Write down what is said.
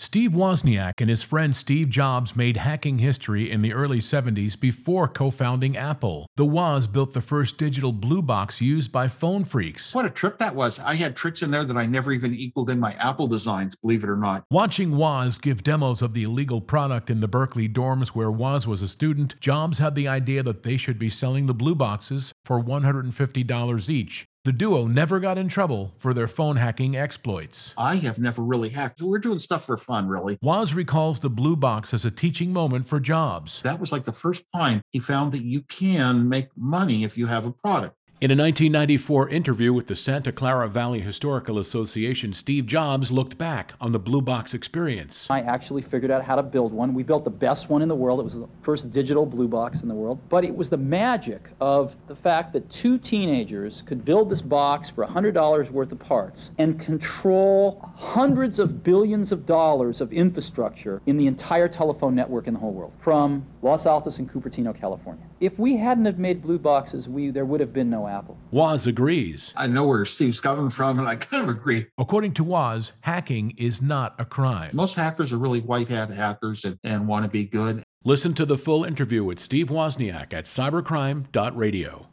Steve Wozniak and his friend Steve Jobs made hacking history in the early 70s before co founding Apple. The Woz built the first digital blue box used by phone phreaks. What a trip that was. I had tricks in there that I never even equaled in my Apple designs, believe it or not. Watching Woz give demos of the illegal product in the Berkeley dorms where Woz was a student, Jobs had the idea that they should be selling the blue boxes for $150 each. The duo never got in trouble for their phone hacking exploits. I have never really hacked. We're doing stuff for fun, really. Woz recalls the blue box as a teaching moment for Jobs. That was like the first time he found that you can make money if you have a product. In a 1994 interview with the Santa Clara Valley Historical Association, Steve Jobs looked back on the Blue Box experience. I actually figured out how to build one. We built the best one in the world. It was the first digital blue box in the world. But it was the magic of the fact that two teenagers could build this box for $100 worth of parts and control hundreds of billions of dollars of infrastructure in the entire telephone network in the whole world, from Los Altos and Cupertino, California. If we hadn't have made blue boxes, we there would have been no Apple. Woz agrees. I know where Steve's coming from, and I kind of agree. According to Woz, hacking is not a crime. Most hackers are really white hat hackers and, and want to be good. Listen to the full interview with Steve Wozniak at cybercrime.radio.